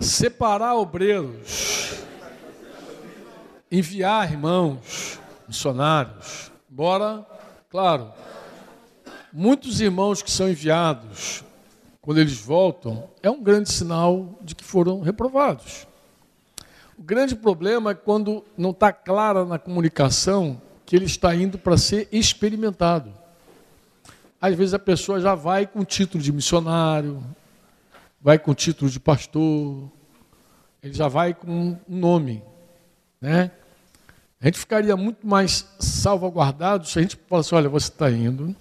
separar obreiros, enviar irmãos, missionários. Embora, claro, muitos irmãos que são enviados, quando eles voltam, é um grande sinal de que foram reprovados. O grande problema é quando não está clara na comunicação que ele está indo para ser experimentado. Às vezes a pessoa já vai com título de missionário, vai com título de pastor, ele já vai com um nome, né? A gente ficaria muito mais salvaguardado se a gente falasse, olha, você está indo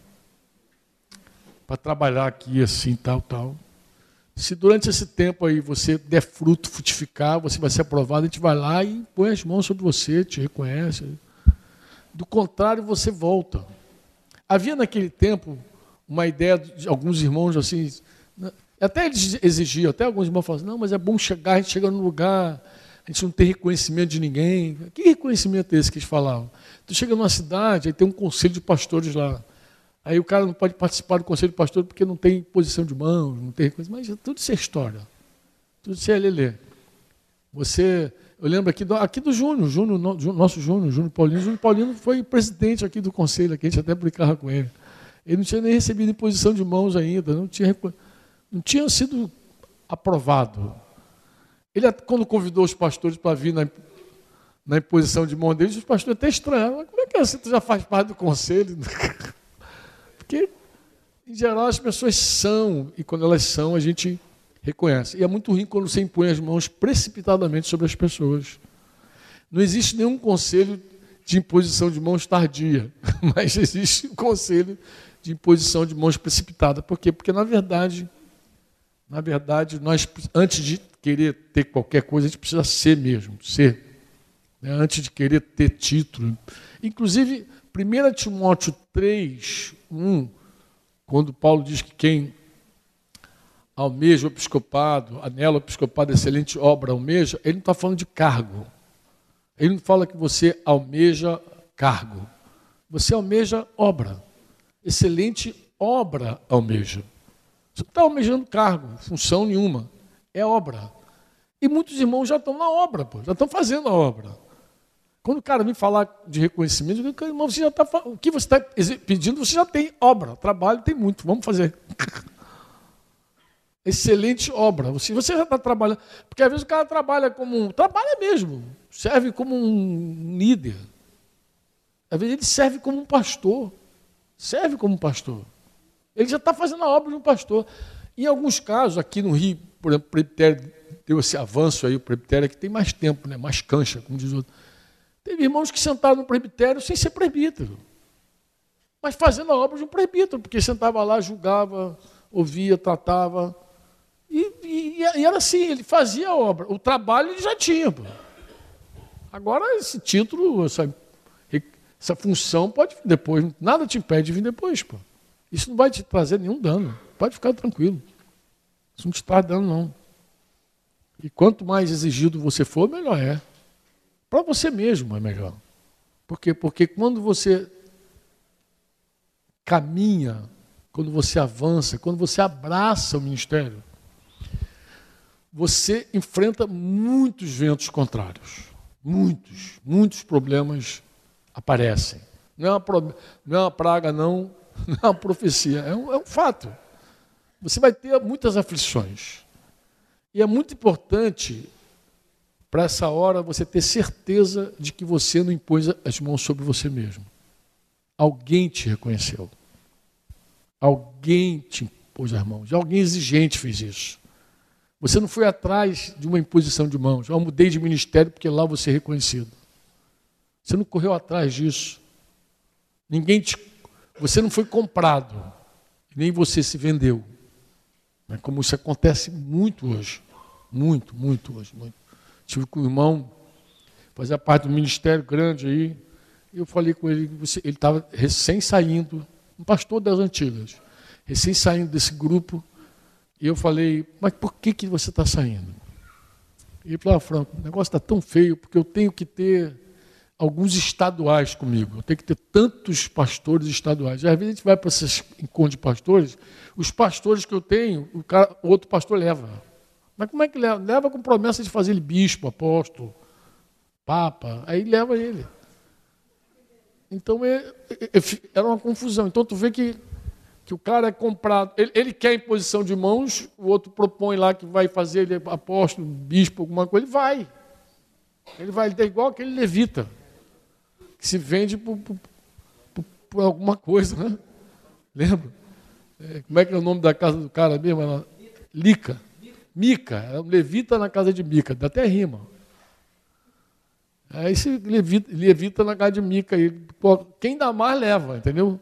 para trabalhar aqui assim, tal, tal. Se durante esse tempo aí você der fruto, frutificar, você vai ser aprovado, a gente vai lá e põe as mãos sobre você, te reconhece. Do contrário, você volta. Havia naquele tempo uma ideia de alguns irmãos assim, até eles exigiam, até alguns irmãos falavam, não, mas é bom chegar, a gente chega no lugar, a gente não tem reconhecimento de ninguém. Que reconhecimento é esse que eles falavam? Tu chega numa cidade, aí tem um conselho de pastores lá. Aí o cara não pode participar do conselho de pastor porque não tem posição de mãos, não tem coisa, mas tudo isso é história. Tudo isso é lelê. Você, eu lembro aqui do, aqui do Júnior, Júnior, nosso Júnior, Júnior Paulino. Júnior Paulino foi presidente aqui do conselho, aqui a gente até brincava com ele. Ele não tinha nem recebido imposição de mãos ainda, não tinha, não tinha sido aprovado. Ele, quando convidou os pastores para vir na, na imposição de mão deles, os pastores até estranharam. Como é que é? Você já faz parte do conselho? Porque, em geral, as pessoas são, e quando elas são, a gente reconhece. E é muito ruim quando você impõe as mãos precipitadamente sobre as pessoas. Não existe nenhum conselho de imposição de mãos tardia, mas existe um conselho de imposição de mãos precipitada. Por quê? Porque, na verdade, na verdade, nós, antes de querer ter qualquer coisa, a gente precisa ser mesmo, ser. Né? Antes de querer ter título. Inclusive, 1 Timóteo 3, 1, quando Paulo diz que quem almeja o episcopado, anela o episcopado, excelente obra almeja, ele não está falando de cargo. Ele não fala que você almeja cargo. Você almeja obra. Excelente obra almeja. Você não está almejando cargo, função nenhuma. É obra. E muitos irmãos já estão na obra, pô, já estão fazendo a obra. Quando o cara vem falar de reconhecimento, eu digo, irmão, você já está o que você está pedindo, você já tem obra, trabalho tem muito, vamos fazer. Excelente obra. Você, você já está trabalhando. Porque às vezes o cara trabalha como um. Trabalha mesmo. Serve como um líder. Às vezes ele serve como um pastor. Serve como um pastor. Ele já está fazendo a obra de um pastor. Em alguns casos, aqui no Rio, por exemplo, o presbitério deu esse avanço aí, o presbitério que tem mais tempo, né? mais cancha, como diz outro. Teve irmãos que sentaram no presbitério sem ser presbítero, mas fazendo a obra de um presbítero, porque sentava lá, julgava, ouvia, tratava. E, e, e, era assim, ele fazia a obra. O trabalho ele já tinha. Pô. Agora, esse título, essa, essa função pode vir depois. Nada te impede de vir depois. Pô. Isso não vai te trazer nenhum dano. Pode ficar tranquilo. Isso não te traz dano, não. E quanto mais exigido você for, melhor é. Para você mesmo é melhor. Por quê? Porque quando você caminha, quando você avança, quando você abraça o ministério, você enfrenta muitos ventos contrários. Muitos, muitos problemas aparecem. Não é uma, não é uma praga, não, não é uma profecia, é um, é um fato. Você vai ter muitas aflições. E é muito importante para essa hora você ter certeza de que você não impôs as mãos sobre você mesmo. Alguém te reconheceu. Alguém te impôs as mãos. Alguém exigente fez isso. Você não foi atrás de uma imposição de mãos. Eu mudei de ministério porque lá você é reconhecido. Você não correu atrás disso. Ninguém te. Você não foi comprado. Nem você se vendeu. É como isso acontece muito hoje. Muito, muito hoje. Muito. Tive com o irmão, fazia parte do ministério grande aí. Eu falei com ele, ele estava recém saindo, um pastor das antigas, recém saindo desse grupo. E eu falei, mas por que, que você está saindo? Ele falou, ah, Franco, o negócio está tão feio, porque eu tenho que ter alguns estaduais comigo. Eu tenho que ter tantos pastores estaduais. Às vezes a gente vai para esses encontros de pastores, os pastores que eu tenho, o, cara, o outro pastor leva. Mas como é que leva? Leva com promessa de fazer ele bispo, apóstolo, papa. Aí leva ele. Então é, é, é, era uma confusão. Então tu vê que, que o cara é comprado. Ele, ele quer imposição de mãos, o outro propõe lá que vai fazer ele apóstolo, bispo, alguma coisa, ele vai. Ele vai, ele é igual aquele levita, se vende por, por, por, alguma coisa, né? Lembra? É, como é que é o nome da casa do cara mesmo? Lica. Mica. É um levita na casa de Mica. Dá até rima. Aí se levita, levita na casa de Mica. E, pô, quem dá mais leva, entendeu?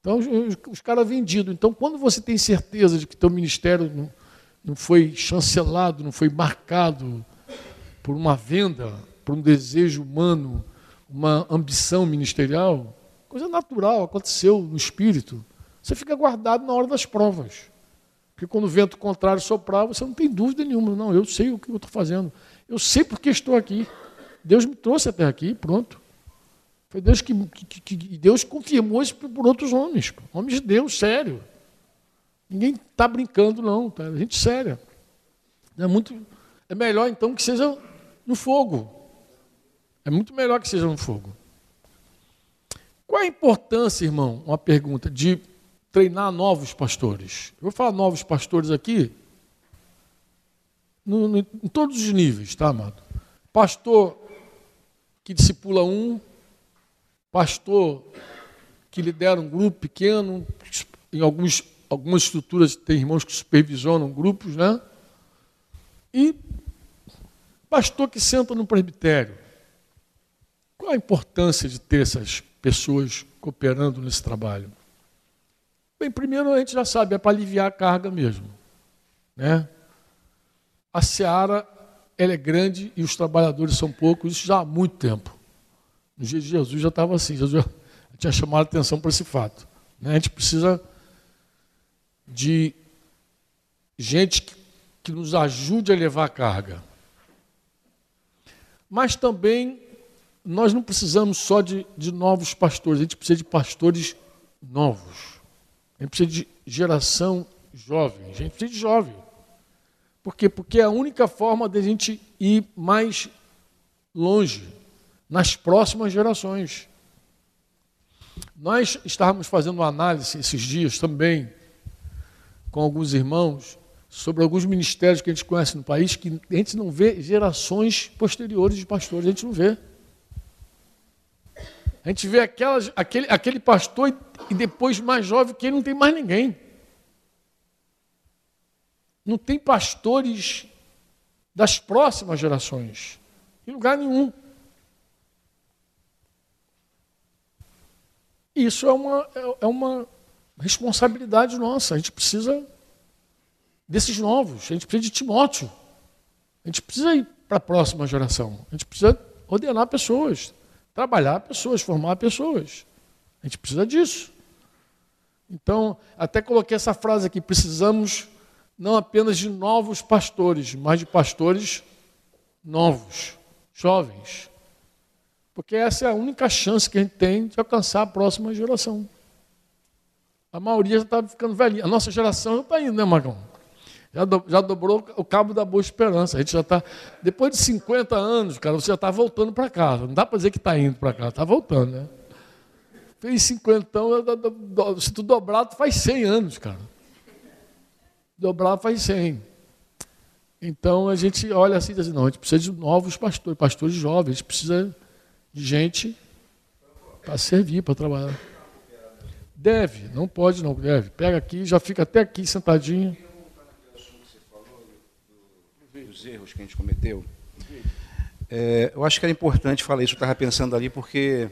Então, os, os caras vendidos. Então, quando você tem certeza de que teu ministério não, não foi chancelado, não foi marcado por uma venda, por um desejo humano, uma ambição ministerial, coisa natural, aconteceu no espírito. Você fica guardado na hora das provas. Porque quando o vento contrário soprar, você não tem dúvida nenhuma. Não, eu sei o que eu estou fazendo. Eu sei porque estou aqui. Deus me trouxe até aqui, pronto. Foi Deus que, que, que Deus confirmou isso por outros homens. Homens de Deus, sério. Ninguém está brincando, não. Tá? Gente séria. É, muito, é melhor, então, que seja no fogo. É muito melhor que seja no fogo. Qual a importância, irmão, uma pergunta, de treinar novos pastores. Eu vou falar novos pastores aqui, no, no, em todos os níveis, tá, amado? Pastor que discipula um, pastor que lidera um grupo pequeno, em alguns, algumas estruturas tem irmãos que supervisionam grupos, né? E pastor que senta no presbitério. Qual a importância de ter essas pessoas cooperando nesse trabalho? Bem, primeiro a gente já sabe, é para aliviar a carga mesmo. Né? A seara ela é grande e os trabalhadores são poucos, isso já há muito tempo. No dia de Jesus já estava assim, Jesus tinha chamado a atenção para esse fato. Né? A gente precisa de gente que, que nos ajude a levar a carga. Mas também nós não precisamos só de, de novos pastores, a gente precisa de pastores novos. A gente precisa de geração jovem. A gente precisa de jovem. Por quê? Porque é a única forma de a gente ir mais longe, nas próximas gerações. Nós estávamos fazendo uma análise esses dias também, com alguns irmãos, sobre alguns ministérios que a gente conhece no país, que a gente não vê gerações posteriores de pastores, a gente não vê. A gente vê aquelas, aquele, aquele pastor e, depois mais jovem que ele não tem mais ninguém. Não tem pastores das próximas gerações. Em lugar nenhum. Isso é uma, é, é uma responsabilidade nossa. A gente precisa desses novos. A gente precisa de Timóteo. A gente precisa ir para a próxima geração. A gente precisa ordenar pessoas trabalhar pessoas, formar pessoas. A gente precisa disso. Então, até coloquei essa frase aqui: precisamos não apenas de novos pastores, mas de pastores novos, jovens. Porque essa é a única chance que a gente tem de alcançar a próxima geração. A maioria já está ficando velhinha. A nossa geração já está indo, né, Magão? Já, do, já dobrou o cabo da boa esperança. A gente já está. Depois de 50 anos, cara, você já está voltando para casa. Não dá para dizer que está indo para casa, está voltando, né? Fez 50, se tu dobrar, tu faz 100 anos, cara. Dobrar faz 100. Então a gente olha assim e diz assim, não, a gente precisa de novos pastores, pastores jovens, a gente precisa de gente para servir, para trabalhar. Deve, não pode não, deve. Pega aqui, já fica até aqui sentadinho os erros que a gente cometeu. É, eu acho que era importante falar isso, eu estava pensando ali, porque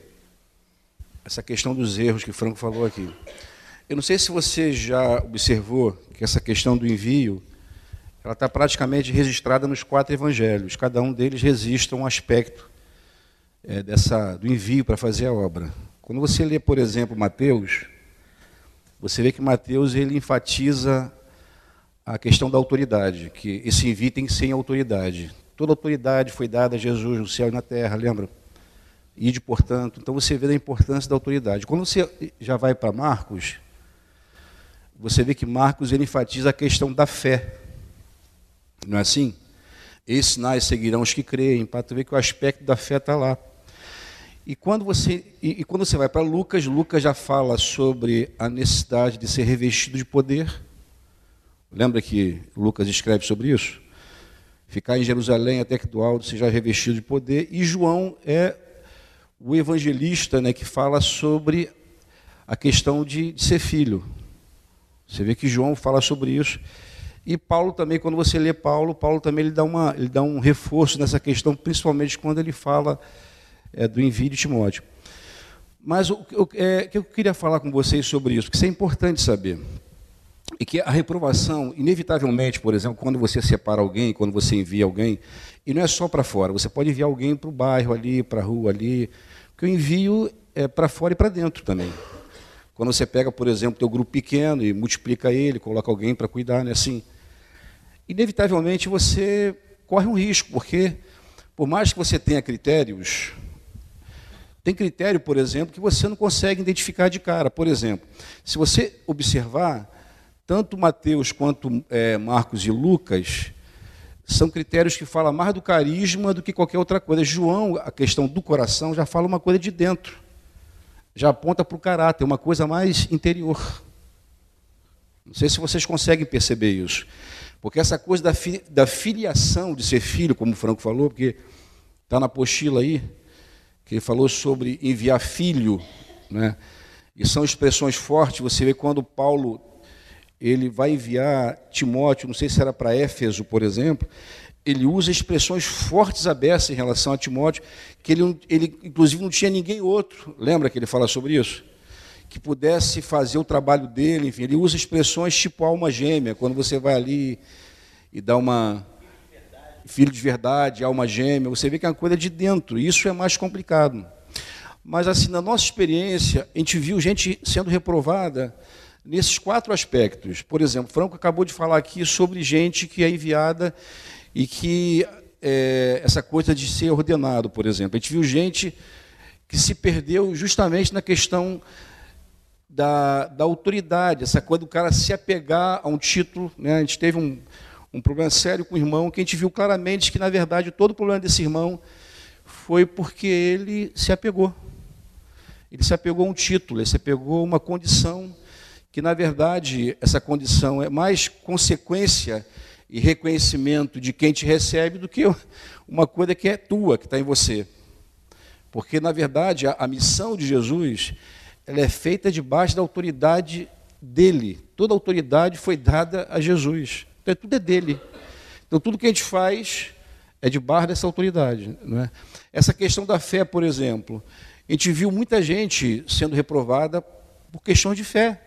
essa questão dos erros que o Franco falou aqui. Eu não sei se você já observou que essa questão do envio, ela está praticamente registrada nos quatro evangelhos. Cada um deles registra um aspecto é, dessa, do envio para fazer a obra. Quando você lê, por exemplo, Mateus, você vê que Mateus ele enfatiza a questão da autoridade, que esse envio tem que ser em autoridade. Toda autoridade foi dada a Jesus no céu e na terra, lembra? Ide, portanto. Então você vê a importância da autoridade. Quando você já vai para Marcos, você vê que Marcos ele enfatiza a questão da fé. Não é assim? Esses sinais seguirão os que creem, para tu ver que o aspecto da fé está lá. E quando você, e, e quando você vai para Lucas, Lucas já fala sobre a necessidade de ser revestido de poder. Lembra que Lucas escreve sobre isso? Ficar em Jerusalém até que do alto seja revestido de poder. E João é o evangelista né, que fala sobre a questão de, de ser filho. Você vê que João fala sobre isso. E Paulo também, quando você lê Paulo, Paulo também ele dá, uma, ele dá um reforço nessa questão, principalmente quando ele fala é, do envio de Timóteo. Mas o, o é, que eu queria falar com vocês sobre isso, porque isso é importante saber. E que a reprovação, inevitavelmente, por exemplo, quando você separa alguém, quando você envia alguém, e não é só para fora, você pode enviar alguém para o bairro ali, para a rua ali, porque o envio é para fora e para dentro também. Quando você pega, por exemplo, teu grupo pequeno e multiplica ele, coloca alguém para cuidar, né, assim, inevitavelmente você corre um risco, porque por mais que você tenha critérios, tem critério, por exemplo, que você não consegue identificar de cara. Por exemplo, se você observar, tanto Mateus quanto é, Marcos e Lucas são critérios que falam mais do carisma do que qualquer outra coisa. João, a questão do coração, já fala uma coisa de dentro, já aponta para o caráter, uma coisa mais interior. Não sei se vocês conseguem perceber isso. Porque essa coisa da, fi, da filiação de ser filho, como o Franco falou, porque está na apostila aí, que ele falou sobre enviar filho, né? E são expressões fortes. Você vê quando Paulo ele vai enviar Timóteo, não sei se era para Éfeso, por exemplo, ele usa expressões fortes abertas em relação a Timóteo, que ele, ele inclusive não tinha ninguém outro. Lembra que ele fala sobre isso? Que pudesse fazer o trabalho dele, enfim, ele usa expressões tipo alma gêmea, quando você vai ali e dá uma filho de verdade, alma gêmea, você vê que é uma coisa de dentro, isso é mais complicado. Mas assim, na nossa experiência, a gente viu gente sendo reprovada nesses quatro aspectos. Por exemplo, Franco acabou de falar aqui sobre gente que é enviada e que é, essa coisa de ser ordenado, por exemplo. A gente viu gente que se perdeu justamente na questão da, da autoridade, essa coisa do cara se apegar a um título. Né? A gente teve um, um problema sério com o irmão, que a gente viu claramente que, na verdade, todo o problema desse irmão foi porque ele se apegou. Ele se apegou a um título, ele se apegou a uma condição, que, na verdade, essa condição é mais consequência e reconhecimento de quem te recebe do que uma coisa que é tua, que está em você. Porque, na verdade, a, a missão de Jesus ela é feita debaixo da autoridade dele. Toda autoridade foi dada a Jesus. Então, tudo é dele. Então, tudo que a gente faz é de barra dessa autoridade. Não é? Essa questão da fé, por exemplo, a gente viu muita gente sendo reprovada por questões de fé.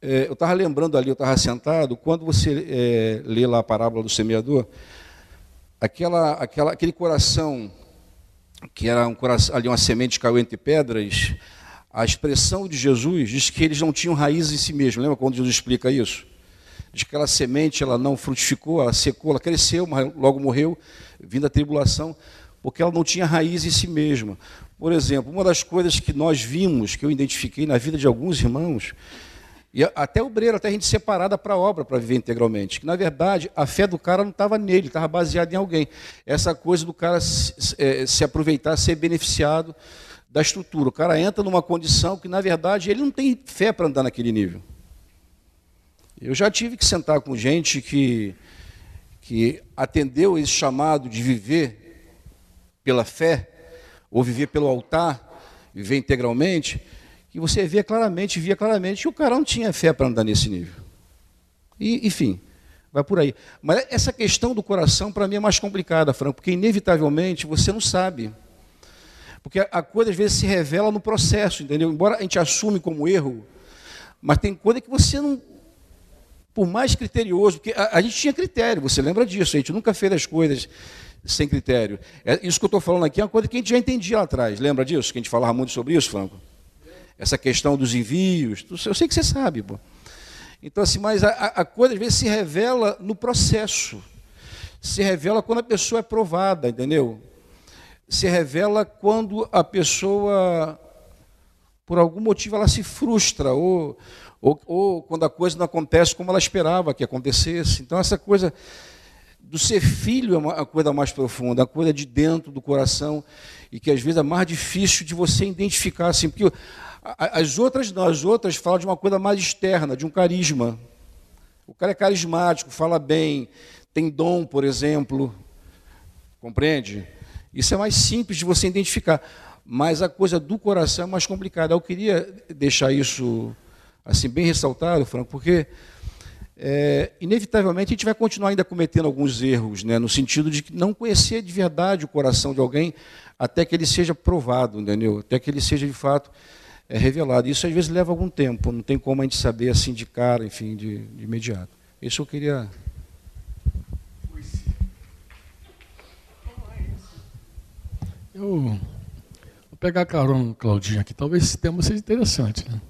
É, eu estava lembrando ali, eu estava sentado, quando você é, lê lá a parábola do semeador, aquela, aquela, aquele coração, que era um coração, ali uma semente caiu entre pedras, a expressão de Jesus diz que eles não tinham raiz em si mesmos. Lembra quando Jesus explica isso? Diz que aquela semente ela não frutificou, ela secou, ela cresceu, mas logo morreu, vindo a tribulação, porque ela não tinha raiz em si mesma. Por exemplo, uma das coisas que nós vimos, que eu identifiquei na vida de alguns irmãos, e até obreiro, até gente separada para a obra, para viver integralmente. Que, na verdade, a fé do cara não estava nele, estava baseada em alguém. Essa coisa do cara se, é, se aproveitar, ser beneficiado da estrutura. O cara entra numa condição que, na verdade, ele não tem fé para andar naquele nível. Eu já tive que sentar com gente que, que atendeu esse chamado de viver pela fé, ou viver pelo altar, viver integralmente, que você vê claramente, via claramente que o cara não tinha fé para andar nesse nível. E, enfim, vai por aí. Mas essa questão do coração, para mim, é mais complicada, Franco, porque inevitavelmente você não sabe. Porque a coisa às vezes se revela no processo, entendeu? Embora a gente assume como erro, mas tem coisa que você não. Por mais criterioso, porque a, a gente tinha critério, você lembra disso, a gente nunca fez as coisas sem critério. É, isso que eu estou falando aqui é uma coisa que a gente já entendia lá atrás. Lembra disso? Que a gente falava muito sobre isso, Franco? Essa questão dos envios. Eu sei que você sabe, pô. Então, assim, mas a, a coisa às vezes se revela no processo. Se revela quando a pessoa é provada, entendeu? se revela quando a pessoa, por algum motivo, ela se frustra, ou, ou, ou quando a coisa não acontece como ela esperava que acontecesse. Então, essa coisa do ser filho é uma coisa mais profunda, a coisa de dentro do coração, e que às vezes é mais difícil de você identificar, assim, porque as outras não, as outras falam de uma coisa mais externa, de um carisma. O cara é carismático, fala bem, tem dom, por exemplo, compreende? Isso é mais simples de você identificar, mas a coisa do coração é mais complicada. Eu queria deixar isso assim bem ressaltado, Franco, porque é, inevitavelmente a gente vai continuar ainda cometendo alguns erros, né, no sentido de não conhecer de verdade o coração de alguém até que ele seja provado, entendeu? Até que ele seja de fato é, revelado. Isso às vezes leva algum tempo, não tem como a gente saber assim de cara, enfim, de, de imediato. Isso eu queria. Eu vou pegar carona Claudinho aqui, talvez esse tema seja interessante. Né?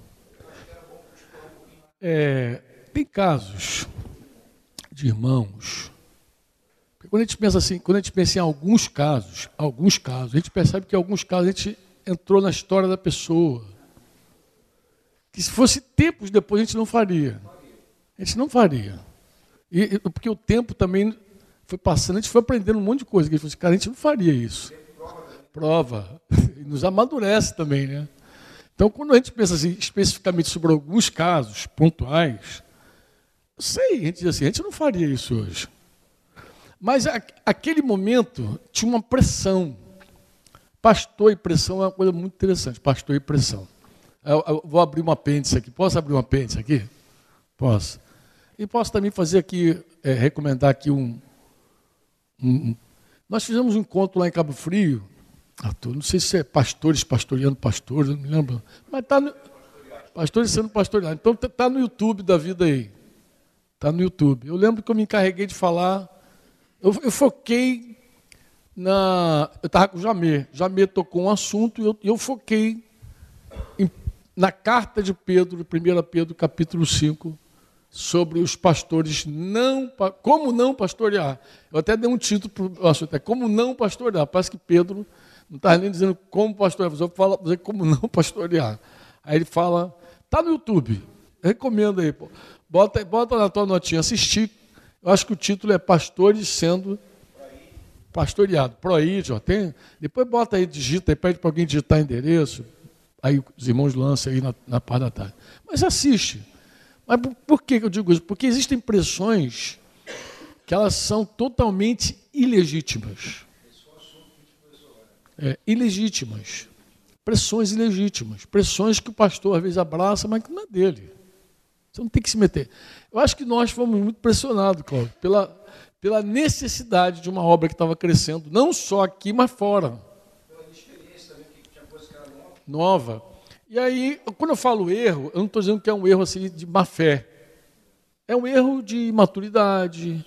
É, tem casos de irmãos. Quando a gente pensa assim, quando a gente pensa em alguns casos, alguns casos, a gente percebe que em alguns casos a gente entrou na história da pessoa. Que se fosse tempos depois a gente não faria. A gente não faria. E, porque o tempo também foi passando, a gente foi aprendendo um monte de coisa. Que a gente falou assim, cara, a gente não faria isso. Prova. E nos amadurece também, né? Então, quando a gente pensa assim, especificamente sobre alguns casos pontuais, sei, a gente diz assim, a gente não faria isso hoje. Mas a, aquele momento tinha uma pressão. Pastor e pressão é uma coisa muito interessante. Pastor e pressão. Eu, eu vou abrir um apêndice aqui. Posso abrir um apêndice aqui? Posso. E posso também fazer aqui, é, recomendar aqui um, um, Nós fizemos um encontro lá em Cabo Frio. Arthur, não sei se é pastores pastoreando pastores, não me lembro. Mas está no. Pastores sendo pastoreados. Então está no YouTube da vida aí. Está no YouTube. Eu lembro que eu me encarreguei de falar. Eu, eu foquei na. Eu estava com o Jamê. Jamê tocou um assunto e eu, eu foquei na carta de Pedro, 1 Pedro, capítulo 5, sobre os pastores não. Como não pastorear. Eu até dei um título para o assunto, é Como não pastorear. Parece que Pedro não está nem dizendo como pastorear, falo dizer como não pastorear. Aí ele fala, está no YouTube. Recomendo aí, pô. Bota, bota na tua notinha, assistir. Eu acho que o título é Pastores sendo pastoreado. Proí, ó, tem. Depois bota aí, digita aí, pede para alguém digitar endereço. Aí os irmãos lançam aí na, na parte da tarde. Mas assiste. Mas por, por que eu digo isso? Porque existem pressões que elas são totalmente ilegítimas. É, ilegítimas. Pressões ilegítimas. Pressões que o pastor às vezes abraça, mas que não é dele. Você não tem que se meter. Eu acho que nós fomos muito pressionados, Cláudio, pela, pela necessidade de uma obra que estava crescendo, não só aqui, mas fora. Pela experiência também, que tinha coisa que era nova. E aí, quando eu falo erro, eu não estou dizendo que é um erro assim, de má fé. É um erro de maturidade,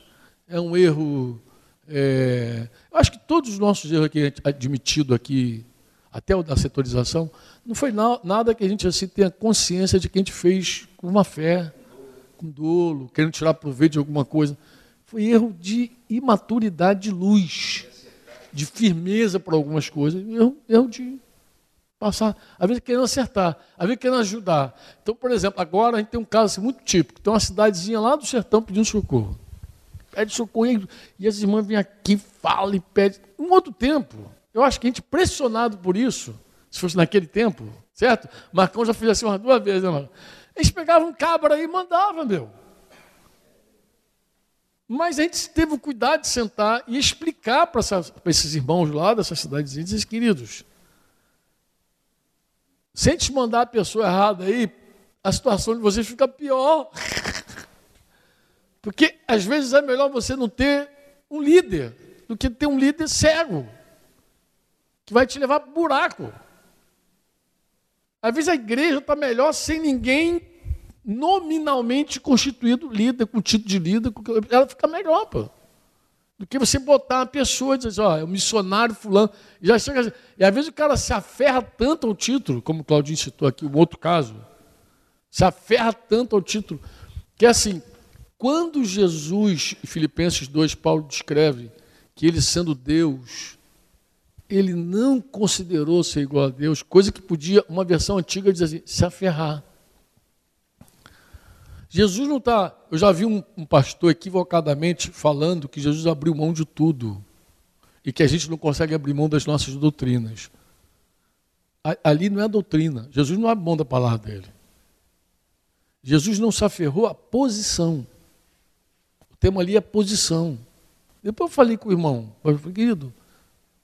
é um erro. É... Acho que todos os nossos erros aqui admitidos aqui, até o da setorização, não foi nada que a gente assim tenha consciência de que a gente fez com uma fé, com dolo, querendo tirar proveito de alguma coisa. Foi erro de imaturidade de luz, de firmeza para algumas coisas, erro, erro de passar, às vezes querendo acertar, às vezes querendo ajudar. Então, por exemplo, agora a gente tem um caso assim, muito típico, tem uma cidadezinha lá do sertão pedindo socorro. Pede socorro e, as irmãs vêm aqui, falam e pedem. Um outro tempo, eu acho que a gente pressionado por isso, se fosse naquele tempo, certo? Marcão já fez assim umas duas vezes, né, mano? Eles pegavam um cabra aí e mandavam, meu. Mas a gente teve o cuidado de sentar e explicar para esses irmãos lá dessa cidadezinha, dizer, queridos, se a gente mandar a pessoa errada aí, a situação de vocês fica pior. Porque às vezes é melhor você não ter um líder do que ter um líder cego, que vai te levar para buraco. Às vezes a igreja está melhor sem ninguém nominalmente constituído líder, com título de líder, ela fica melhor, pô. Do que você botar uma pessoa e dizer, ó, é o missionário fulano. Já chega, e às vezes o cara se aferra tanto ao título, como o Claudinho citou aqui, um outro caso, se aferra tanto ao título, que é assim, quando Jesus, em Filipenses 2, Paulo descreve que ele sendo Deus, ele não considerou ser igual a Deus, coisa que podia, uma versão antiga diz assim, se aferrar. Jesus não está. Eu já vi um, um, pastor equivocadamente falando que Jesus abriu mão de tudo e que a gente não consegue abrir mão das nossas doutrinas. Ali não é doutrina. Jesus não abre mão da palavra dele. Jesus não se aferrou à posição. O tema ali é posição. Depois eu falei com o irmão, querido,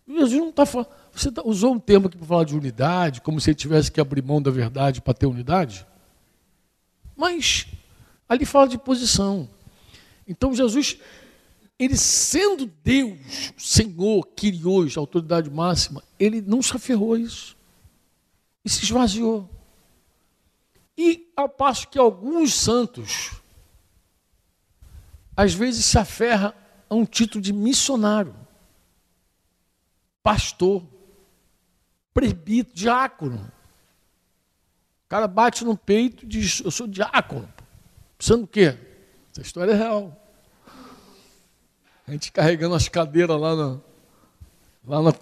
Jesus não está falando. Você tá, usou um termo aqui para falar de unidade, como se ele tivesse que abrir mão da verdade para ter unidade? Mas ali fala de posição. Então Jesus, ele sendo Deus, Senhor, Quirios, a autoridade máxima, ele não se aferrou a isso. E se esvaziou. E ao passo que alguns santos, às vezes se aferra a um título de missionário, pastor, presbítero, diácono. O cara bate no peito e diz: Eu sou diácono. Pensando o quê? Essa história é real. A gente carregando as cadeiras lá na, lá na,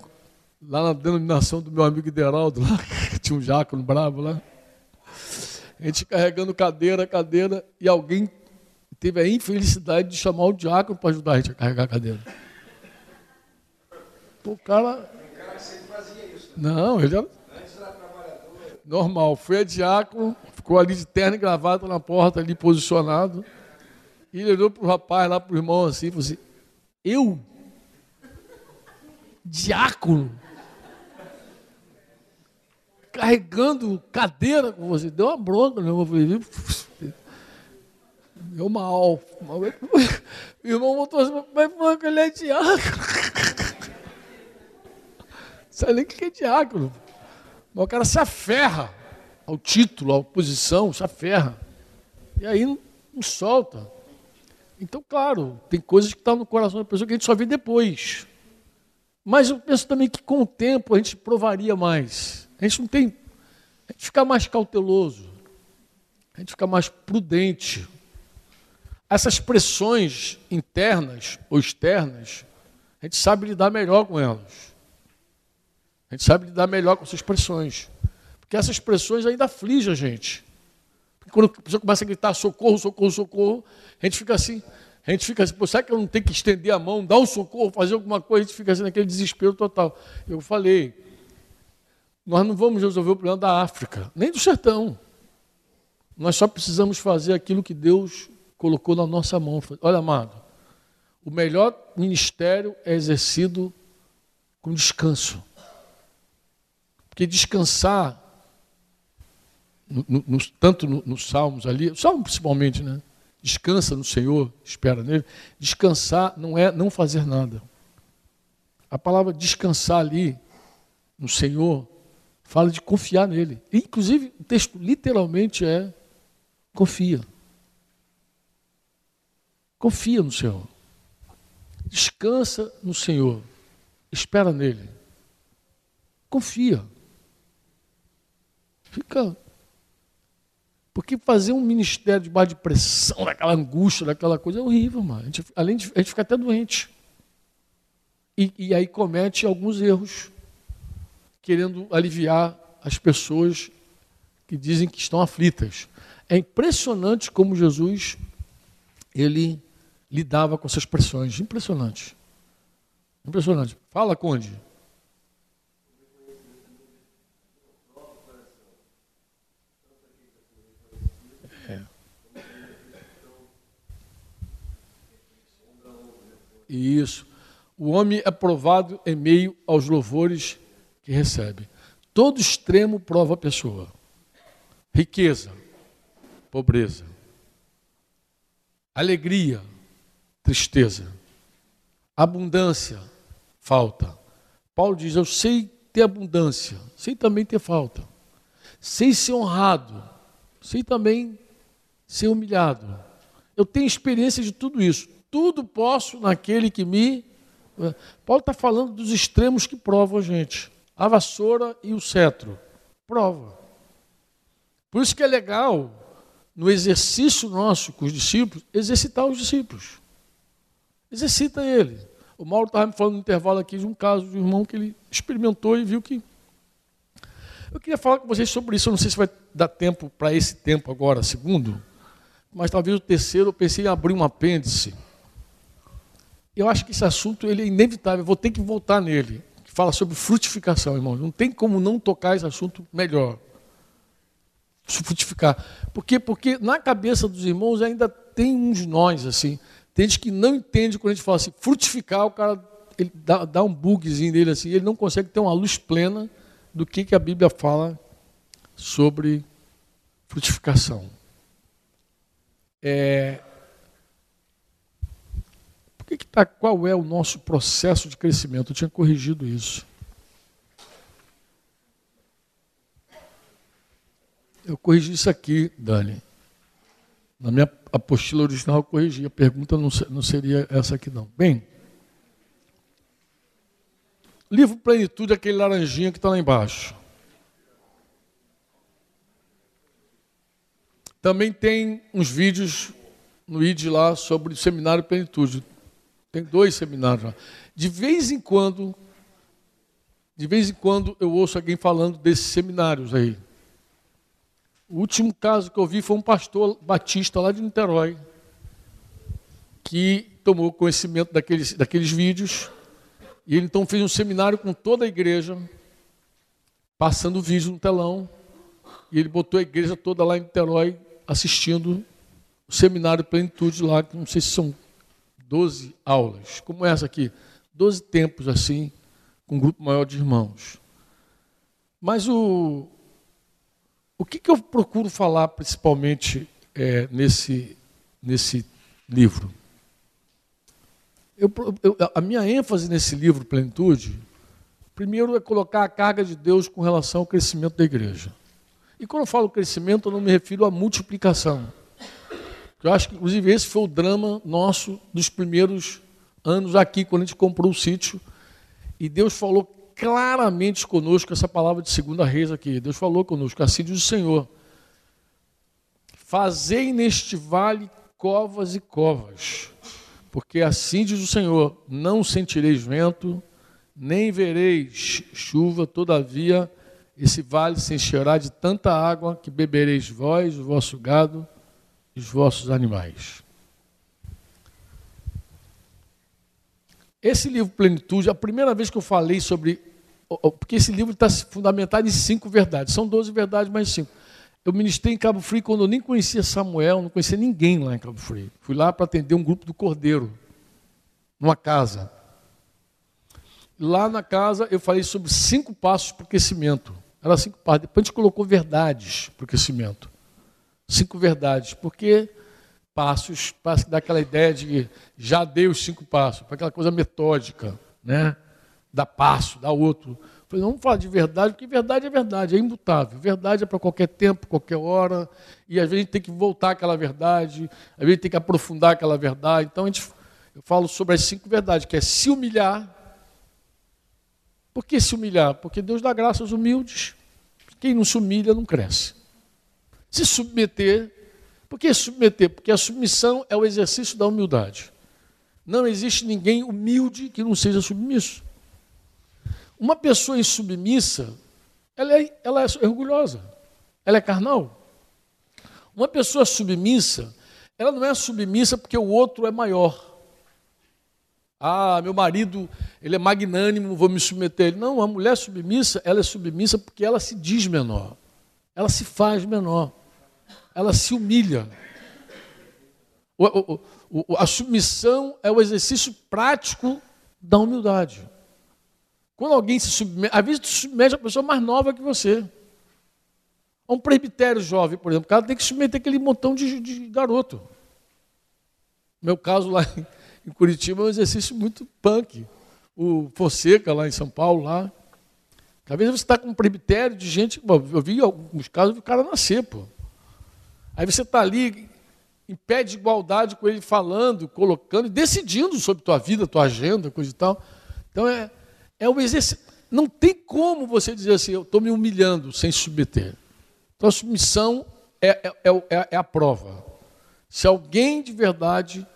lá na denominação do meu amigo Ideraldo, lá, tinha um diácono bravo lá. A gente carregando cadeira, cadeira, e alguém teve a infelicidade de chamar o diácono para ajudar a gente a carregar a cadeira. O cara não, ele era. Normal. Foi a diácono, ficou ali de terno e gravata na porta, ali posicionado. E ele olhou para o rapaz, lá para o irmão assim, e falou assim: Eu? Diácono? Carregando cadeira com você. Deu uma bronca, meu irmão. Falei, Deu mal. O irmão voltou assim, mas falou que ele é diácono. Sabe nem o que é diácono. O cara se aferra ao título, à posição, se aferra. E aí não, solta. Então, claro, tem coisas que estão no coração da pessoa que a gente só vê depois. Mas eu penso também que com o tempo a gente provaria mais. A gente não tem. A gente fica mais cauteloso. A gente fica mais prudente. Essas pressões internas ou externas, a gente sabe lidar melhor com elas. A gente sabe lidar melhor com essas pressões. Porque essas pressões ainda afligem a gente. Porque quando a pessoa começa a gritar socorro, socorro, socorro, a gente fica assim, a gente fica assim, Pô, será que eu não tenho que estender a mão, dar um socorro, fazer alguma coisa? A gente fica assim naquele desespero total. Eu falei, nós não vamos resolver o problema da África, nem do sertão. Nós só precisamos fazer aquilo que Deus colocou na nossa mão. Olha, amado, o melhor ministério é exercido com descanso. Porque descansar, no, no, tanto nos no Salmos ali, Salmo principalmente, né? Descansa no Senhor, espera nele. Descansar não é não fazer nada. A palavra descansar ali no Senhor fala de confiar nele. Inclusive, o texto literalmente é confia. Confia no Senhor. Descansa no Senhor. Espera nele. Confia. Fica. Porque fazer um ministério debaixo de pressão, daquela angústia, daquela coisa, é horrível, mano. A gente, além de. A gente fica até doente. E, e aí comete alguns erros, querendo aliviar as pessoas que dizem que estão aflitas. É impressionante como Jesus ele lidava com essas pressões. Impressionante. Impressionante. Fala, Conde. Isso. O homem é provado em meio aos louvores que recebe. Todo extremo prova a pessoa. Riqueza, pobreza. Alegria, tristeza. Abundância, falta. Paulo diz: Eu sei ter abundância, sei também ter falta. Sei ser honrado, sei também ser humilhado. Eu tenho experiência de tudo isso tudo posso naquele que me. Paulo está falando dos extremos que provam a gente. A vassoura e o cetro. Prova. Por isso que é legal, no exercício nosso com os discípulos, exercitar os discípulos. Exercita ele. O Mauro estava me falando no intervalo aqui de um caso de um irmão que ele experimentou e viu que. Eu queria falar com vocês sobre isso, eu não sei se vai dar tempo para esse tempo agora, segundo mas talvez o terceiro eu pensei em abrir um apêndice. Eu acho que esse assunto ele é inevitável, eu vou ter que voltar nele. Que fala sobre frutificação, irmão. Não tem como não tocar esse assunto melhor. Frutificar. Por quê? Porque na cabeça dos irmãos ainda tem uns nós, assim. Tem gente que não entende quando a gente fala assim, frutificar, o cara ele dá, dá um bugzinho nele assim, ele não consegue ter uma luz plena do que, que a Bíblia fala sobre frutificação. É, que que tá, qual é o nosso processo de crescimento? Eu tinha corrigido isso. Eu corrigi isso aqui, Dani. Na minha apostila original eu corrigi. A pergunta não, não seria essa aqui, não. Bem, livro Plenitude, aquele laranjinha que está lá embaixo. Também tem uns vídeos no ID lá sobre o seminário Plenitude. Tem dois seminários. De vez em quando, de vez em quando eu ouço alguém falando desses seminários aí. O último caso que eu vi foi um pastor batista lá de Niterói, que tomou conhecimento daqueles, daqueles vídeos, e ele então fez um seminário com toda a igreja, passando o vídeo no telão, e ele botou a igreja toda lá em Niterói assistindo o seminário Plenitude lá, que não sei se são 12 aulas, como essa aqui, 12 tempos assim, com um grupo maior de irmãos. Mas o, o que, que eu procuro falar principalmente é, nesse, nesse livro? Eu, eu, a minha ênfase nesse livro, Plenitude, primeiro é colocar a carga de Deus com relação ao crescimento da igreja. E quando eu falo crescimento, eu não me refiro à multiplicação. Eu acho que, inclusive, esse foi o drama nosso dos primeiros anos aqui, quando a gente comprou o sítio. E Deus falou claramente conosco essa palavra de segunda reis aqui. Deus falou conosco, assim diz o Senhor. Fazei neste vale covas e covas, porque assim diz o Senhor: não sentireis vento, nem vereis chuva, todavia esse vale se encherá de tanta água que bebereis vós, o vosso gado os vossos animais. Esse livro Plenitude, a primeira vez que eu falei sobre. Porque esse livro está fundamentado em cinco verdades. São doze verdades mais cinco. Eu ministrei em Cabo Frio quando eu nem conhecia Samuel, não conhecia ninguém lá em Cabo Frio. Fui lá para atender um grupo do Cordeiro, numa casa. Lá na casa eu falei sobre cinco passos para o crescimento. Era cinco passos. Depois a gente colocou verdades para o crescimento. Cinco verdades. Porque passos, dá aquela ideia de já dei os cinco passos, para aquela coisa metódica, né? Dá passo, dá outro. Falei, vamos falar de verdade, porque verdade é verdade, é imutável. Verdade é para qualquer tempo, qualquer hora, e às vezes a gente tem que voltar àquela verdade, às vezes tem que aprofundar aquela verdade. Então a gente, eu falo sobre as cinco verdades, que é se humilhar. Por que se humilhar? Porque Deus dá graça aos humildes. Quem não se humilha não cresce. Se submeter, por que submeter? Porque a submissão é o exercício da humildade. Não existe ninguém humilde que não seja submisso. Uma pessoa insubmissa, ela é, ela é orgulhosa, ela é carnal. Uma pessoa submissa, ela não é submissa porque o outro é maior. Ah, meu marido, ele é magnânimo, vou me submeter a ele. Não, a mulher submissa, ela é submissa porque ela se diz menor. Ela se faz menor. Ela se humilha. O, o, o, a submissão é o exercício prático da humildade. Quando alguém se submete, às vezes submete a pessoa mais nova que você. A um presbitério jovem, por exemplo, o cara tem que submeter aquele montão de, de garoto. No meu caso lá em Curitiba é um exercício muito punk. O Fonseca, lá em São Paulo, lá. Às vezes você está com um presbitério de gente. Eu vi alguns casos o cara nascer, pô. Aí você está ali em pé de igualdade com ele falando, colocando, decidindo sobre tua vida, tua agenda, coisa e tal. Então é, é o exercício. Não tem como você dizer assim, eu estou me humilhando sem submeter. Então a submissão é, é, é, é a prova. Se alguém de verdade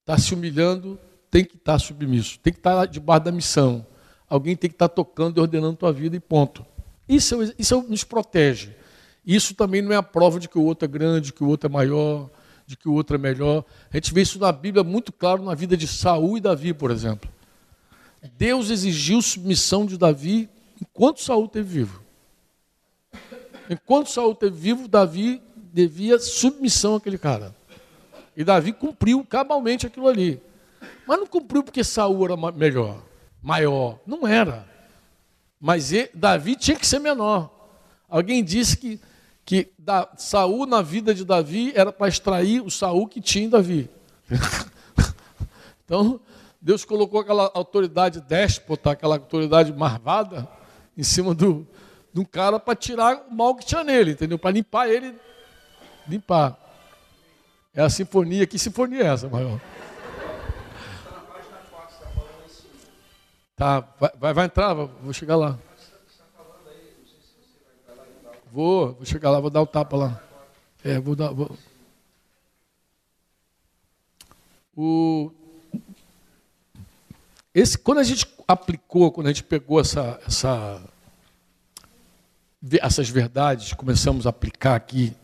está se humilhando, tem que estar tá submisso, tem que estar tá debaixo da missão. Alguém tem que estar tocando e ordenando tua vida e ponto. Isso, isso nos protege. Isso também não é a prova de que o outro é grande, que o outro é maior, de que o outro é melhor. A gente vê isso na Bíblia muito claro na vida de Saul e Davi, por exemplo. Deus exigiu submissão de Davi enquanto Saul esteve vivo. Enquanto Saul esteve vivo, Davi devia submissão àquele cara. E Davi cumpriu cabalmente aquilo ali. Mas não cumpriu porque Saul era melhor, maior. Não era. Mas Davi tinha que ser menor. Alguém disse que, que da, Saul na vida de Davi era para extrair o Saul que tinha em Davi. então, Deus colocou aquela autoridade déspota, aquela autoridade marvada, em cima do, um cara para tirar o mal que tinha nele, entendeu? Para limpar ele, limpar. É a sinfonia. Que sinfonia é essa, maior? Tá, vai, vai entrar, vou chegar lá. Vou, vou chegar lá, vou dar o tapa lá. É, vou dar. Vou... O... Esse, quando a gente aplicou, quando a gente pegou essa, essa, essas verdades, começamos a aplicar aqui,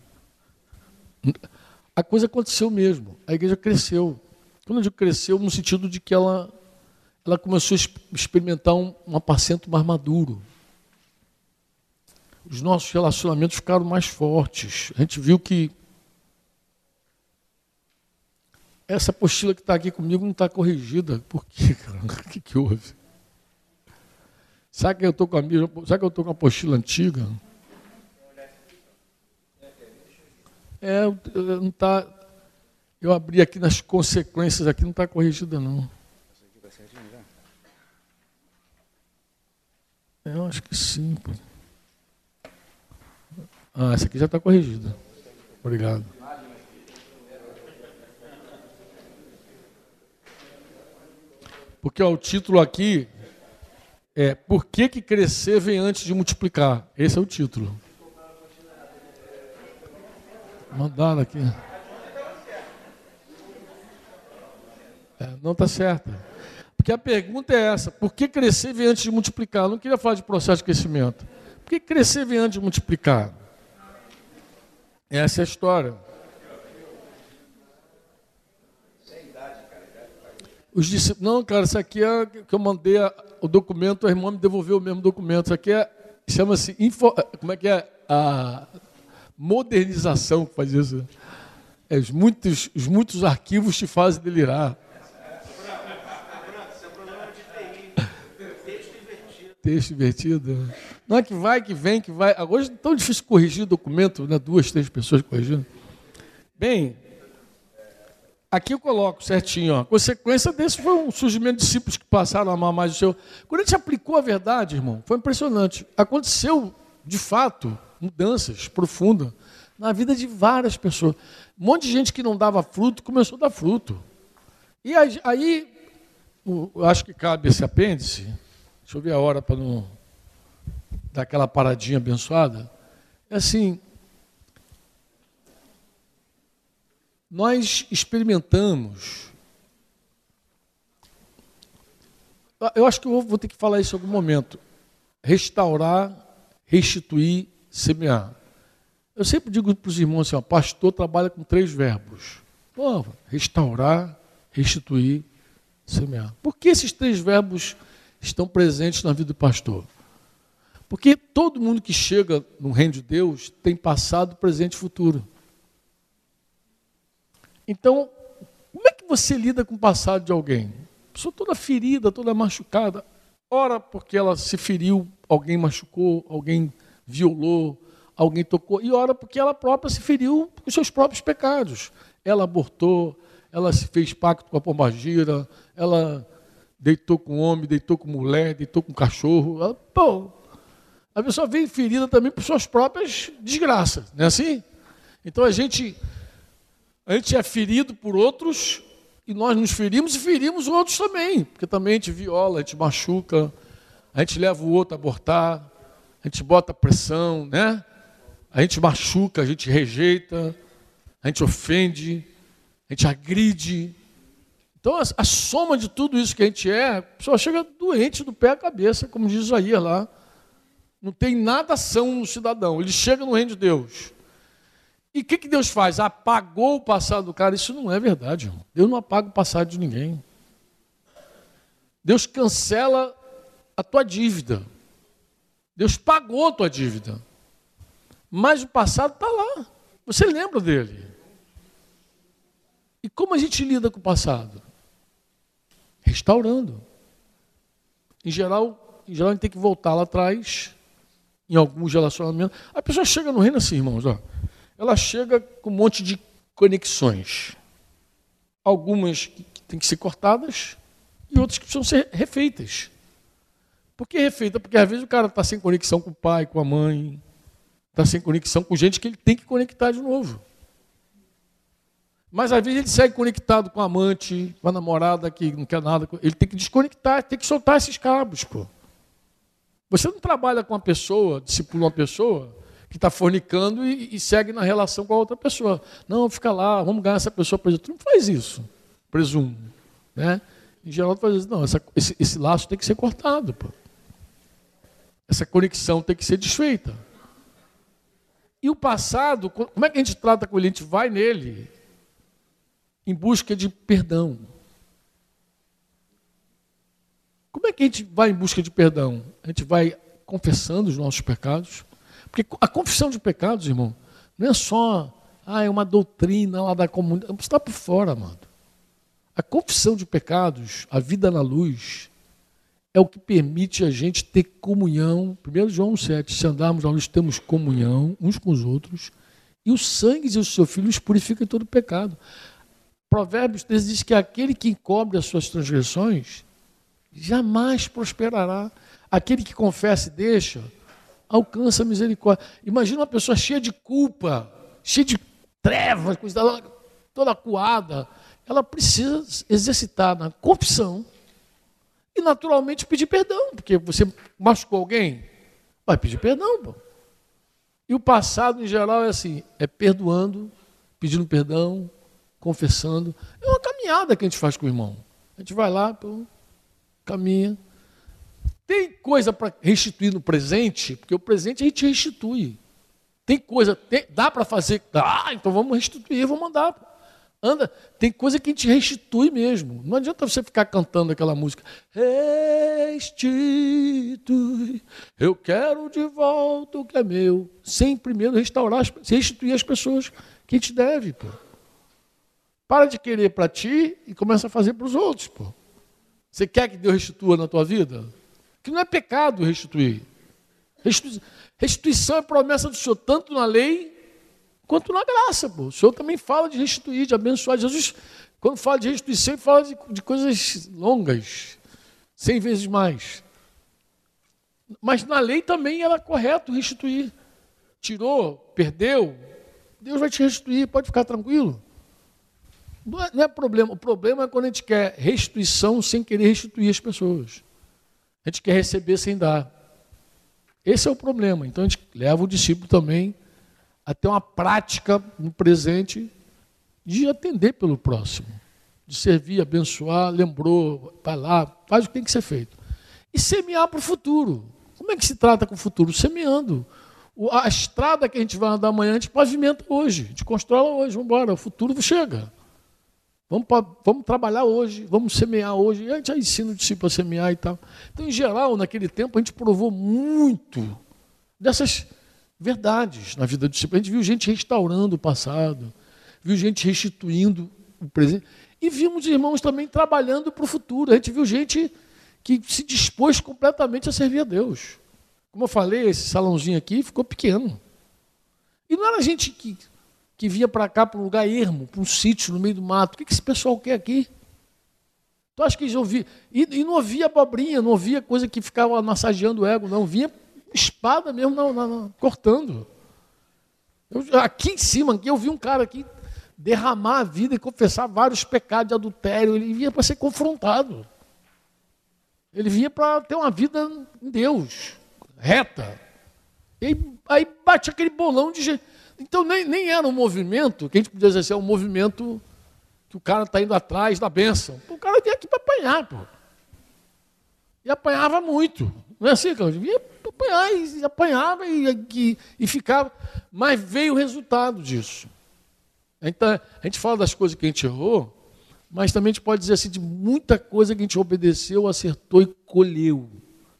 a coisa aconteceu mesmo. A igreja cresceu. Quando eu digo cresceu, no sentido de que ela ela começou a experimentar um, um apacento mais maduro. Os nossos relacionamentos ficaram mais fortes. A gente viu que essa apostila que está aqui comigo não está corrigida. Por quê, cara? O que, que houve? Sabe que eu estou com a sabe que eu com a apostila antiga? É, não tá. Eu abri aqui nas consequências aqui, não está corrigida não. Eu acho que sim. Ah, essa aqui já está corrigida. Obrigado. Porque ó, o título aqui é Por que, que crescer vem antes de multiplicar? Esse é o título. Mandaram aqui. É, não está certo. Porque a pergunta é essa: por que crescer vem antes de multiplicar? Eu não queria falar de processo de crescimento. Por que crescer vem antes de multiplicar? Essa é a história. Os discípulos, não, cara, isso aqui é que eu mandei a, o documento, a irmã me devolveu o mesmo documento. Isso aqui é, chama-se, como é que é? A modernização que faz isso. É, os, muitos, os muitos arquivos te fazem delirar. Texto invertido. Não é que vai, que vem, que vai. Hoje é tão difícil corrigir documento, né? duas, três pessoas corrigindo. Bem, aqui eu coloco certinho. Ó. A consequência desse foi um surgimento de discípulos que passaram a amar mais o Senhor. Quando a gente aplicou a verdade, irmão, foi impressionante. Aconteceu, de fato, mudanças profundas na vida de várias pessoas. Um monte de gente que não dava fruto começou a dar fruto. E aí, aí acho que cabe esse apêndice Deixa eu ver a hora para não dar aquela paradinha abençoada. É assim, nós experimentamos. Eu acho que eu vou ter que falar isso em algum momento. Restaurar, restituir, semear. Eu sempre digo para os irmãos assim: ó, pastor trabalha com três verbos: Pô, restaurar, restituir, semear. Por que esses três verbos estão presentes na vida do pastor. Porque todo mundo que chega no reino de Deus tem passado, presente e futuro. Então, como é que você lida com o passado de alguém? Pessoa toda ferida, toda machucada. Ora, porque ela se feriu, alguém machucou, alguém violou, alguém tocou. E ora, porque ela própria se feriu com seus próprios pecados. Ela abortou, ela se fez pacto com a pombagira, ela deitou com homem, deitou com mulher, deitou com cachorro. Pô, a pessoa vem ferida também por suas próprias desgraças, não é assim? Então a gente, a gente é ferido por outros e nós nos ferimos e ferimos outros também, porque também a gente viola, a gente machuca, a gente leva o outro a abortar, a gente bota pressão, né? A gente machuca, a gente rejeita, a gente ofende, a gente agride, então, a, a, soma de tudo isso que a gente é, a pessoa chega doente do pé à cabeça, como diz Isaías lá. Não tem nada ação no cidadão. Ele chega no reino de Deus. E o que, que Deus faz? Apagou o passado do cara. Isso não é verdade, irmão. Deus não apaga o passado de ninguém. Deus cancela a tua dívida. Deus pagou a tua dívida. Mas o passado está lá. Você lembra dele. E como a gente lida com o passado? Restaurando. Em geral, em geral a gente tem que voltar lá atrás, em alguns relacionamentos. A pessoa chega no reino assim, irmãos, ó ela chega com um monte de conexões. Algumas que têm que ser cortadas e outras que precisam ser refeitas. Por que refeita? Porque às vezes o cara está sem conexão com o pai, com a mãe, está sem conexão com gente que ele tem que conectar de novo. Mas às vezes ele segue conectado com a amante, com a namorada que não quer nada. Ele tem que desconectar, tem que soltar esses cabos, pô. Você não trabalha com uma pessoa, discipula uma pessoa, que está fornicando e, e, segue na relação com a outra pessoa. Não, fica lá, vamos ganhar essa pessoa Tu não faz isso, presumo. Né? Em geral, tu faz isso. Não, essa, esse, esse, laço tem que ser cortado. Pô. Essa conexão tem que ser desfeita. E o passado, como é que a gente trata com ele? A gente vai nele em busca de perdão. Como é que a gente vai em busca de perdão? A gente vai confessando os nossos pecados, porque a confissão de pecados, irmão, não é só ah, é uma doutrina lá da comunidade. Você está por fora, amado. A confissão de pecados, a vida na luz, é o que permite a gente ter comunhão. 1 João 7, se andarmos na luz, temos comunhão uns com os outros, e o sangue de seu filho os purifica de todo pecado. Provérbios 13 diz que aquele que encobre as suas transgressões jamais prosperará. Aquele que confessa e deixa alcança a misericórdia. Imagina uma pessoa cheia de culpa, cheia de trevas, coisa toda acuada. Ela precisa exercitar na confissão e naturalmente pedir perdão, porque você machucou alguém, vai pedir perdão. Pô. E o passado, em geral, é assim: é perdoando, pedindo perdão, confessando. É uma caminhada que a gente faz com o irmão. A gente vai lá, caminha, tem coisa para restituir no presente, porque o presente a gente restitui. Tem coisa, tem, dá para fazer, ah, então vamos restituir, vamos mandar. Anda, tem coisa que a gente restitui mesmo. Não adianta você ficar cantando aquela música. Restitui, eu quero de volta o que é meu. Sem primeiro restaurar, restituir as pessoas que a gente deve. Pô. Para de querer para ti e começa a fazer para os outros. Pô. Você quer que Deus restitua na tua vida? que não é pecado restituir. Restituição é promessa do Senhor, tanto na lei quanto na graça. Pô. O Senhor também fala de restituir, de abençoar. Jesus, quando fala de restituição, ele fala de, de coisas longas, cem vezes mais. Mas na lei também era correto restituir. Tirou, perdeu, Deus vai te restituir, pode ficar tranquilo. Não é, não é problema. O problema é quando a gente quer restituição sem querer restituir as pessoas. A gente quer receber sem dar. Esse é o problema. Então a gente leva o discípulo também a ter uma prática no presente de atender pelo próximo, de servir, abençoar, lembrou, vai lá, faz o que tem que ser feito. E semear para o futuro. Como é que se trata com o futuro? Semeando. A estrada que a gente vai andar amanhã, a gente pavimenta hoje, a gente constrói hoje, vamos embora, o futuro chega. Vamos, pra, vamos trabalhar hoje, vamos semear hoje. E a gente já ensina o discípulo a semear e tal. Então, em geral, naquele tempo, a gente provou muito dessas verdades na vida do discípulo. A gente viu gente restaurando o passado, viu gente restituindo o presente. E vimos irmãos também trabalhando para o futuro. A gente viu gente que se dispôs completamente a servir a Deus. Como eu falei, esse salãozinho aqui ficou pequeno. E não era gente que que vinha para cá, para um lugar ermo, para um sítio no meio do mato. O que, que esse pessoal quer aqui? Tu acha que eles ouviam? E, e não ouvia abobrinha, não ouvia coisa que ficava massageando o ego, não. Vinha espada mesmo, cortando. Eu, aqui em cima, aqui, eu vi um cara aqui derramar a vida e confessar vários pecados de adultério. Ele vinha para ser confrontado. Ele vinha para ter uma vida em Deus, reta. E aí, aí bate aquele bolão de gente. Então nem, nem era um movimento, que a gente podia dizer assim, é um movimento que o cara está indo atrás da bênção. O cara vinha aqui para apanhar, pô. E apanhava muito. Não é assim, Claudio? Vinha apanhar e apanhava e, e, e ficava. Mas veio o resultado disso. Então, a gente fala das coisas que a gente errou, mas também a gente pode dizer assim de muita coisa que a gente obedeceu, acertou e colheu.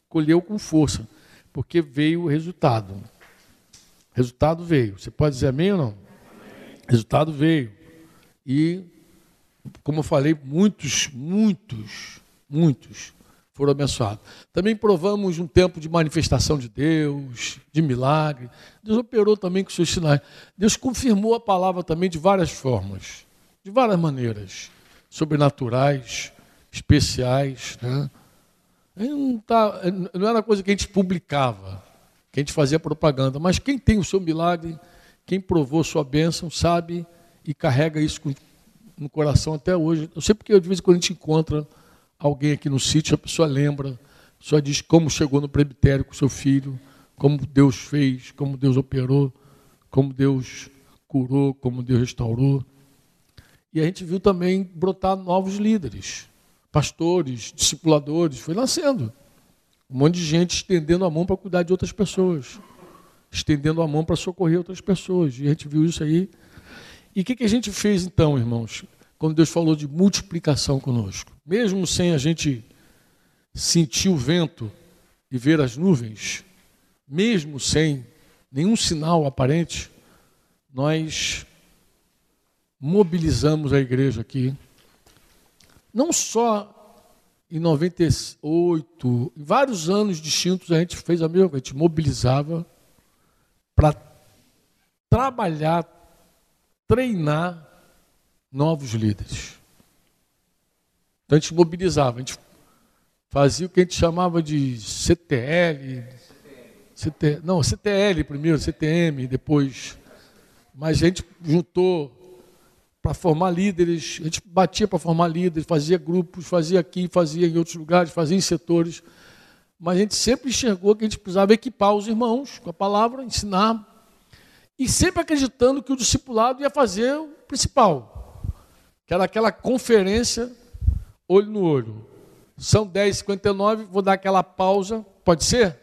Colheu com força, porque veio o resultado. Resultado veio. Você pode dizer amém ou não? Resultado veio. E, como eu falei, muitos, muitos, muitos foram abençoados. Também provamos um tempo de manifestação de Deus, de milagre. Deus operou também com seus sinais. Deus confirmou a palavra também de várias formas, de várias maneiras, sobrenaturais, especiais. Né? Não, tá, não era coisa que a gente publicava que a gente fazia propaganda. Mas quem tem o seu milagre, quem provou sua bênção, sabe e carrega isso no coração até hoje. Eu sei porque de vez em quando a gente encontra alguém aqui no sítio, a pessoa lembra, a pessoa diz como chegou no presbitério com seu filho, como Deus fez, como Deus operou, como Deus curou, como Deus restaurou. E a gente viu também brotar novos líderes, pastores, discipuladores, foi nascendo. Um monte de gente estendendo a mão para cuidar de outras pessoas, estendendo a mão para socorrer outras pessoas. E a gente viu isso aí. E o que, que a gente fez então, irmãos, quando Deus falou de multiplicação conosco? Mesmo sem a gente sentir o vento e ver as nuvens, mesmo sem nenhum sinal aparente, nós mobilizamos a igreja aqui, não só em 98, em vários anos distintos, a gente fez a mesma coisa, a gente mobilizava para trabalhar, treinar novos líderes. Então a gente mobilizava, a gente fazia o que a gente chamava de CTL, CT, não, CTL primeiro, CTM, depois. Mas a gente juntou para formar líderes, a gente batia para formar líderes, fazia grupos, fazia aqui, fazia em outros lugares, fazia em setores, mas a gente sempre enxergou que a gente precisava equipar os irmãos com a palavra, ensinar, e sempre acreditando que o discipulado ia fazer o principal, que era aquela conferência olho no olho. São 10h59, vou dar aquela pausa, pode ser?